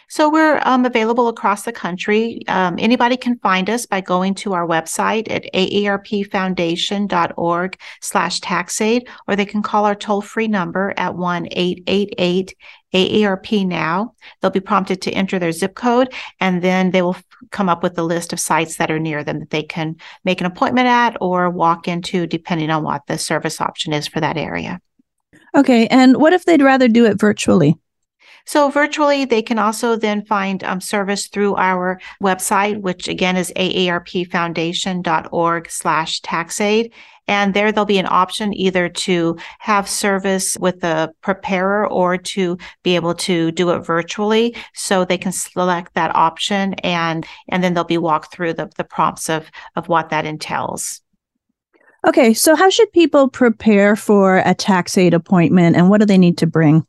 So we're um, available across the country. Um, anybody can find us by going to our website at aarpfoundation.org slash taxaide, or they can call our toll-free number at 1-888-AARP now. They'll be prompted to enter their zip code, and then they will come up with a list of sites that are near them that they can make an appointment at or walk into, depending on what the service option is for that area. Okay. And what if they'd rather do it virtually? So virtually, they can also then find um, service through our website, which again is aarpfoundation.org slash taxaide. And there there'll be an option either to have service with the preparer or to be able to do it virtually. So they can select that option and, and then they'll be walked through the, the prompts of, of what that entails. Okay, so how should people prepare for a Tax-Aide appointment and what do they need to bring?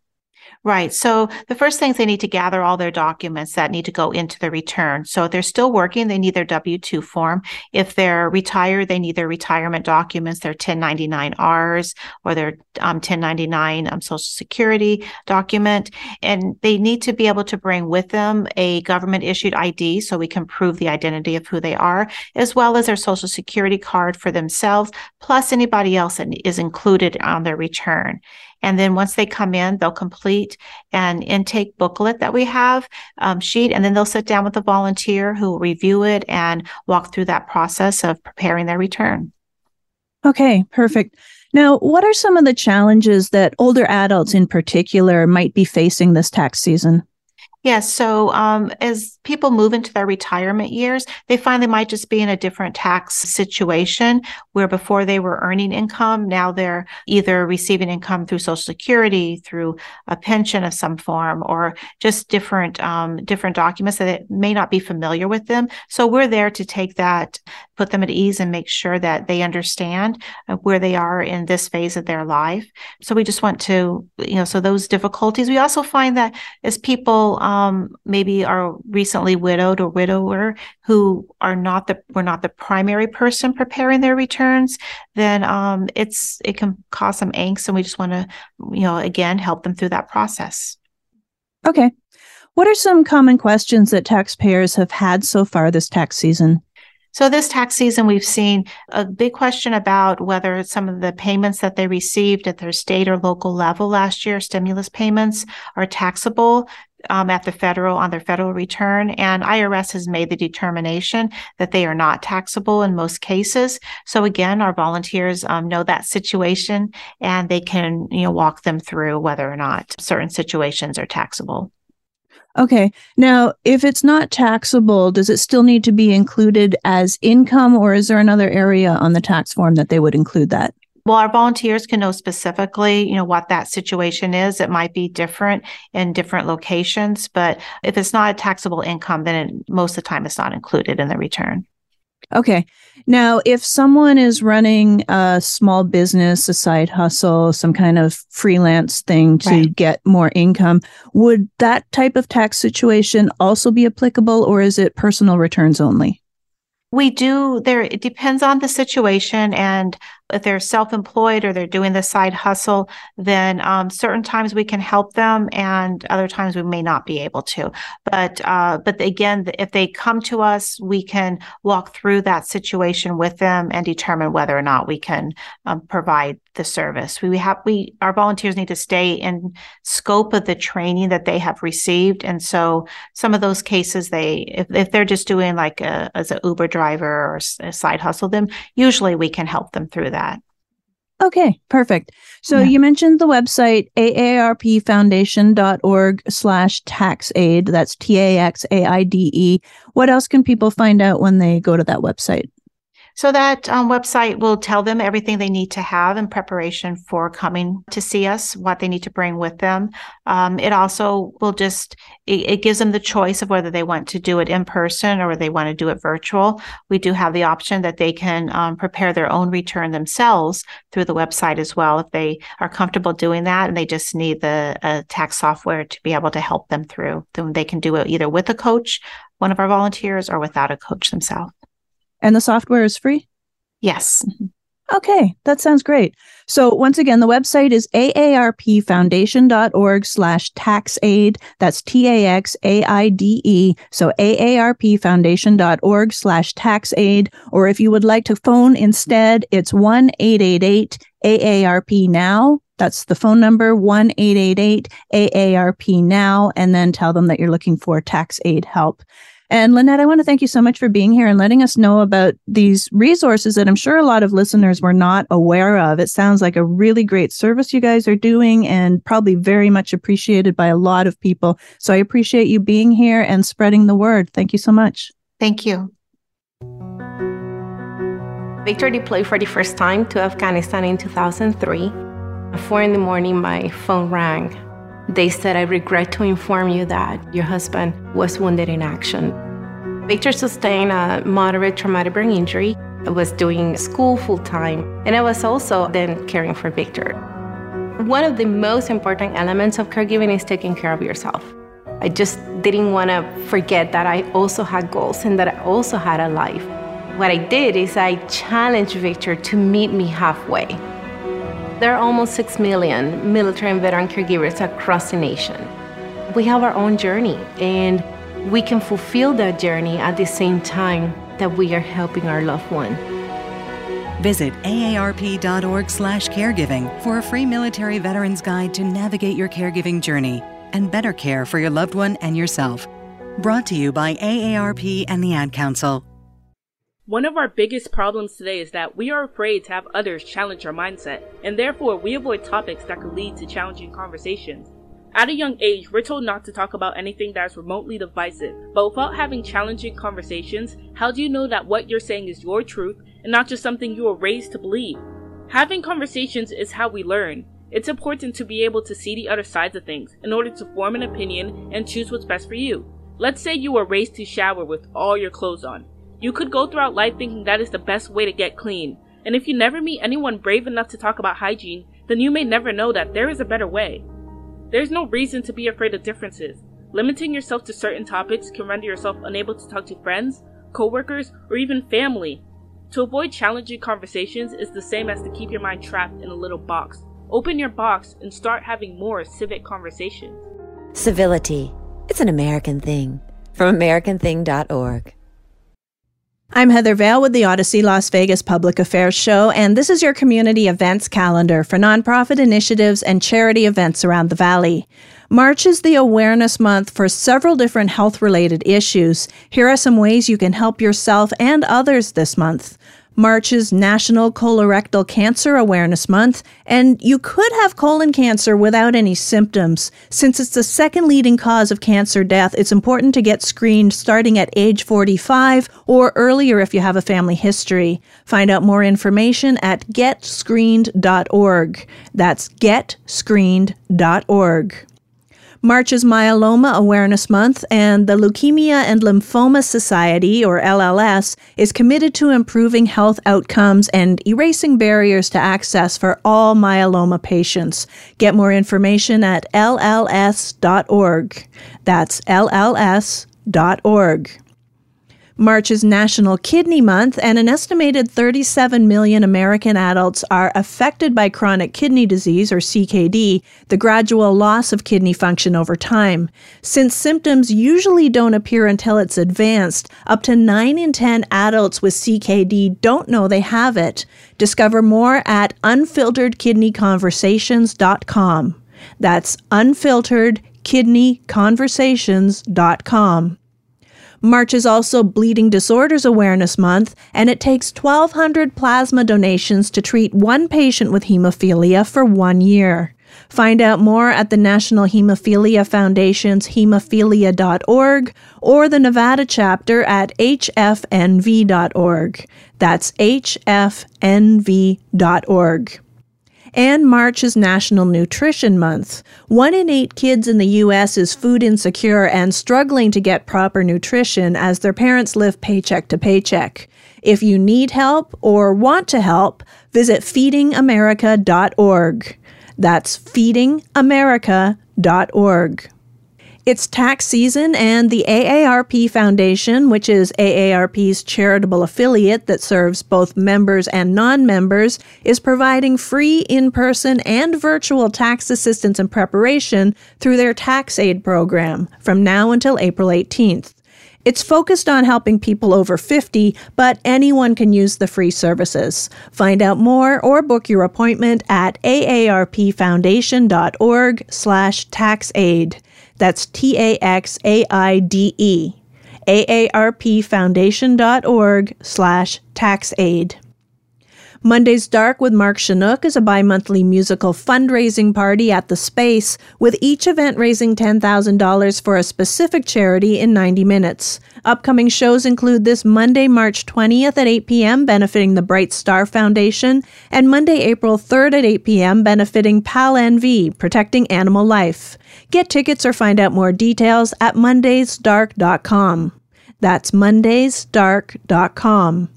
Right. So the first things they need to gather all their documents that need to go into the return. So if they're still working, they need their W 2 form. If they're retired, they need their retirement documents, their 1099Rs or their um, 1099 um, Social Security document. And they need to be able to bring with them a government issued ID so we can prove the identity of who they are, as well as their Social Security card for themselves, plus anybody else that is included on their return. And then once they come in, they'll complete an intake booklet that we have um, sheet, and then they'll sit down with a volunteer who will review it and walk through that process of preparing their return. Okay, perfect. Now, what are some of the challenges that older adults in particular might be facing this tax season? Yes. So um, as people move into their retirement years, they find they might just be in a different tax situation where before they were earning income, now they're either receiving income through Social Security, through a pension of some form, or just different um, different documents that may not be familiar with them. So we're there to take that put them at ease and make sure that they understand uh, where they are in this phase of their life. So we just want to, you know, so those difficulties. We also find that as people um, maybe are recently widowed or widower who are not the we're not the primary person preparing their returns, then um, it's it can cause some angst, and we just want to, you know, again help them through that process. Okay. What are some common questions that taxpayers have had so far this tax season? So, this tax season, we've seen a big question about whether some of the payments that they received at their state or local level last year, stimulus payments, are taxable. Um, at the federal on their federal return and IRS has made the determination that they are not taxable in most cases. So again, our volunteers um, know that situation and they can you know walk them through whether or not certain situations are taxable. Okay. Now, if it's not taxable, does it still need to be included as income or is there another area on the tax form that they would include that? Well, our volunteers can know specifically, you know, what that situation is. It might be different in different locations, but if it's not a taxable income, then it, most of the time it's not included in the return. Okay. Now, if someone is running a small business, a side hustle, some kind of freelance thing to right. get more income, would that type of tax situation also be applicable or is it personal returns only? We do there it depends on the situation and if they're self-employed or they're doing the side hustle, then um, certain times we can help them, and other times we may not be able to. But uh, but again, if they come to us, we can walk through that situation with them and determine whether or not we can um, provide the service. We have we our volunteers need to stay in scope of the training that they have received, and so some of those cases they if, if they're just doing like a, as an Uber driver or a side hustle, then usually we can help them through that that. Okay, perfect. So yeah. you mentioned the website aarpfoundation.org slash taxaide. That's T A X A I D E. What else can people find out when they go to that website? So that um, website will tell them everything they need to have in preparation for coming to see us, what they need to bring with them. Um, it also will just, it, it, gives them the choice of whether they want to do it in person or they want to do it virtual. We do have the option that they can um, prepare their own return themselves through the website as well if they are comfortable doing that and they just need the uh, tax software to be able to help them through. Then they can do it either with a coach, one of our volunteers, or without a coach themselves. And the software is free? Yes. Mm-hmm. Okay, that sounds great. So once again, the website is aarpfoundation.org slash taxaide. That's T-A-X-A-I-D-E. So aarpfoundation.org slash taxaide. Or if you would like to phone instead, it's 1-888-AARP now. That's the phone number, 1-888-AARP now. And then tell them that you're looking for Tax-Aide help. And Lynnette, I want to thank you so much for being here and letting us know about these resources that I'm sure a lot of listeners were not aware of. It sounds like a really great service you guys are doing and probably very much appreciated by a lot of people. So I appreciate you being here and spreading the word. Thank you so much. Thank you. Victor deployed for the first time to Afghanistan in 2003. At four in the morning, my phone rang they said, I regret to inform you that your husband was wounded in action. Victor sustained a moderate traumatic brain injury. I was doing school full time, and I was also then caring for Victor. One of the most important elements of caregiving is taking care of yourself. I just didn't want to forget that I also had goals and that I also had a life. What I did is I challenged Victor to meet me halfway. There are almost 6 million military and veteran caregivers across the nation. We have our own journey, and we can fulfill that journey at the same time that we are helping our loved one. Visit aarp.org/caregiving for a free military veterans guide to navigate your caregiving journey and better care for your loved one and yourself. Brought to you by AARP and the Ad Council. One of our biggest problems today is that we are afraid to have others challenge our mindset, and therefore we avoid topics that could lead to challenging conversations. At a young age, we're told not to talk about anything that is remotely divisive, but without having challenging conversations, how do you know that what you're saying is your truth and not just something you were raised to believe? Having conversations is how we learn. It's important to be able to see the other sides of things in order to form an opinion and choose what's best for you. Let's say you were raised to shower with all your clothes on. You could go throughout life thinking that is the best way to get clean, and if you never meet anyone brave enough to talk about hygiene, then you may never know that there is a better way. There's no reason to be afraid of differences. Limiting yourself to certain topics can render yourself unable to talk to friends, coworkers, or even family. To avoid challenging conversations is the same as to keep your mind trapped in a little box. Open your box and start having more civic conversations. Civility. It's an American thing. From AmericanThing.org. I'm Heather Vale with the Audacy Las Vegas Public Affairs Show, and this is your community events calendar for nonprofit initiatives and charity events around the Valley. March is the awareness month for several different health related issues. Here are some ways you can help yourself and others this month. March is National Colorectal Cancer Awareness Month, and you could have colon cancer without any symptoms. Since it's the second leading cause of cancer death, it's important to get screened starting at age 45 or earlier if you have a family history. Find out more information at getscreened.org. That's getscreened.org. March is Myeloma Awareness Month, and the Leukemia and Lymphoma Society, or LLS, is committed to improving health outcomes and erasing barriers to access for all myeloma patients. Get more information at lls.org. That's lls.org. March is National Kidney Month, and an estimated 37 million American adults are affected by chronic kidney disease, or CKD, the gradual loss of kidney function over time. Since symptoms usually don't appear until it's advanced, up to 9 in 10 adults with CKD don't know they have it. Discover more at unfilteredkidneyconversations.com. That's unfilteredkidneyconversations.com. March is also Bleeding Disorders Awareness Month, and it takes 1,200 plasma donations to treat one patient with hemophilia for one year. Find out more at the National Hemophilia Foundation's hemophilia.org or the Nevada chapter at hfnv.org. That's hfnv.org. And March is National Nutrition Month. One in eight kids in the U.S. is food insecure and struggling to get proper nutrition as their parents live paycheck to paycheck. If you need help or want to help, visit feedingamerica.org. That's feedingamerica.org. It's tax season, and the AARP Foundation, which is AARP's charitable affiliate that serves both members and non members, is providing free in person and virtual tax assistance and preparation through their Tax-Aide program from now until April 18th. It's focused on helping people over 50, but anyone can use the free services. Find out more or book your appointment at aarpfoundation.org slash taxaide. That's T A X A I D E. AARPfoundation.org slash taxaide. Monday's Dark with Mark Shunock is a bi monthly musical fundraising party at the Space, with each event raising $10,000 for a specific charity in 90 minutes. Upcoming shows include this Monday, March 20th at 8 p.m., benefiting the Bright Star Foundation, and Monday, April 3rd at 8 p.m., benefiting PAL NV, Protecting Animal Life. Get tickets or find out more details at mondaysdark.com. That's mondaysdark.com.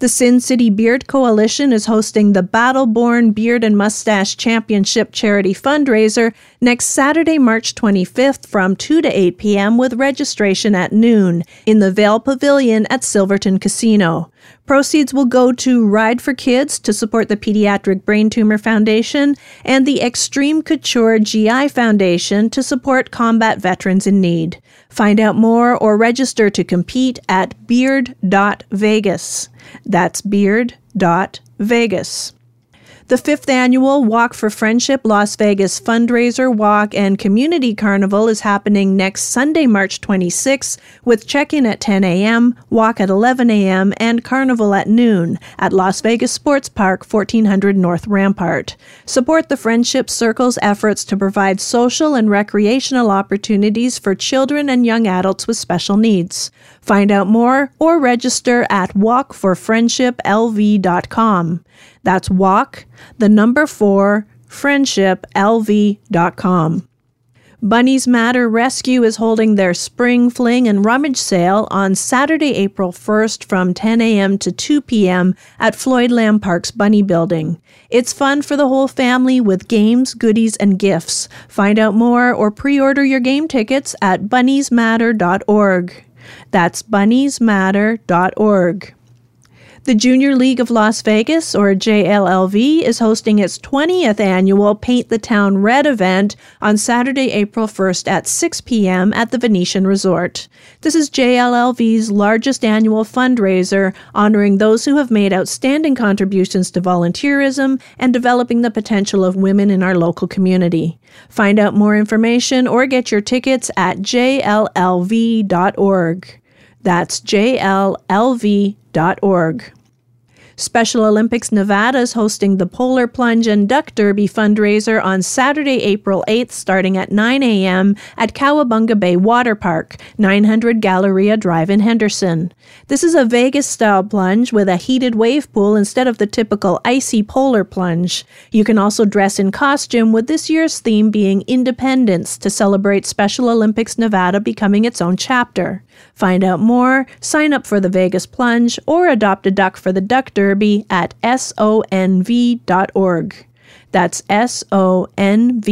The Sin City Beard Coalition is hosting the Battle Born Beard and Mustache Championship charity fundraiser next Saturday, March 25th from 2 to 8 p.m. with registration at noon in the Veil Pavilion at Silverton Casino. Proceeds will go to Ride for Kids to support the Pediatric Brain Tumor Foundation and the Extreme Couture GI Foundation to support combat veterans in need. Find out more or register to compete at beard.vegas. That's beard.vegas. The fifth annual Walk for Friendship Las Vegas fundraiser, walk, and community carnival is happening next Sunday, March 26, with check in at 10 a.m., walk at 11 a.m., and carnival at noon at Las Vegas Sports Park, 1400 North Rampart. Support the Friendship Circle's efforts to provide social and recreational opportunities for children and young adults with special needs. Find out more or register at walkforfriendshiplv.com. That's walk, the number four, friendshiplv.com. Bunnies Matter Rescue is holding their spring fling and rummage sale on Saturday, April 1st from 10 a.m. to 2 p.m. at Floyd Lamb Park's Bunny Building. It's fun for the whole family with games, goodies, and gifts. Find out more or pre order your game tickets at bunniesmatter.org. That's bunniesmatter.org. The Junior League of Las Vegas, or JLLV, is hosting its 20th annual Paint the Town Red event on Saturday, April 1st at 6 p.m. at the Venetian Resort. This is JLLV's largest annual fundraiser, honoring those who have made outstanding contributions to volunteerism and developing the potential of women in our local community. Find out more information or get your tickets at jllv.org. That's jllv.org. Special Olympics Nevada is hosting the Polar Plunge and Duck Derby fundraiser on Saturday, April 8th, starting at 9 a.m. at Cowabunga Bay Water Park, 900 Galleria Drive in Henderson. This is a Vegas style plunge with a heated wave pool instead of the typical icy polar plunge. You can also dress in costume, with this year's theme being Independence to celebrate Special Olympics Nevada becoming its own chapter. Find out more, sign up for the Vegas Plunge, or adopt a duck for the Duck Derby at sonv.org. That's sonv.org.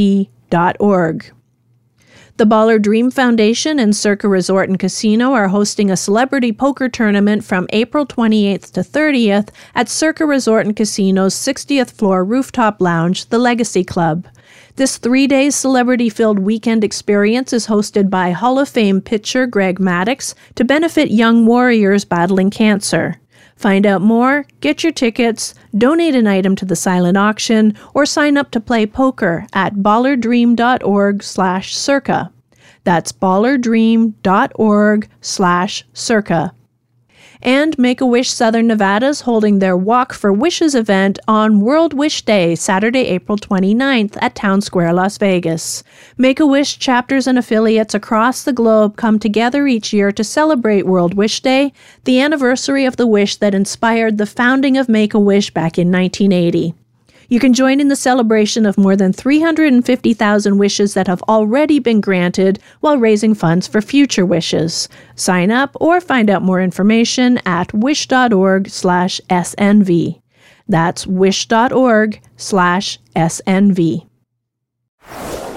The Baller Dream Foundation and Circa Resort and Casino are hosting a celebrity poker tournament from April 28th to 30th at Circa Resort and Casino's 60th floor rooftop lounge, the Legacy Club. This three day celebrity filled weekend experience is hosted by Hall of Fame pitcher Greg Maddux to benefit young warriors battling cancer. Find out more, get your tickets, donate an item to the silent auction, or sign up to play poker at ballardream.org slash circa. That's ballardream.org slash circa. And Make a Wish Southern Nevada is holding their Walk for Wishes event on World Wish Day, Saturday, April 29th at Town Square, Las Vegas. Make a Wish chapters and affiliates across the globe come together each year to celebrate World Wish Day, the anniversary of the wish that inspired the founding of Make a Wish back in 1980. You can join in the celebration of more than 350,000 wishes that have already been granted while raising funds for future wishes. Sign up or find out more information at wish.org/snv. That's wish.org/snv.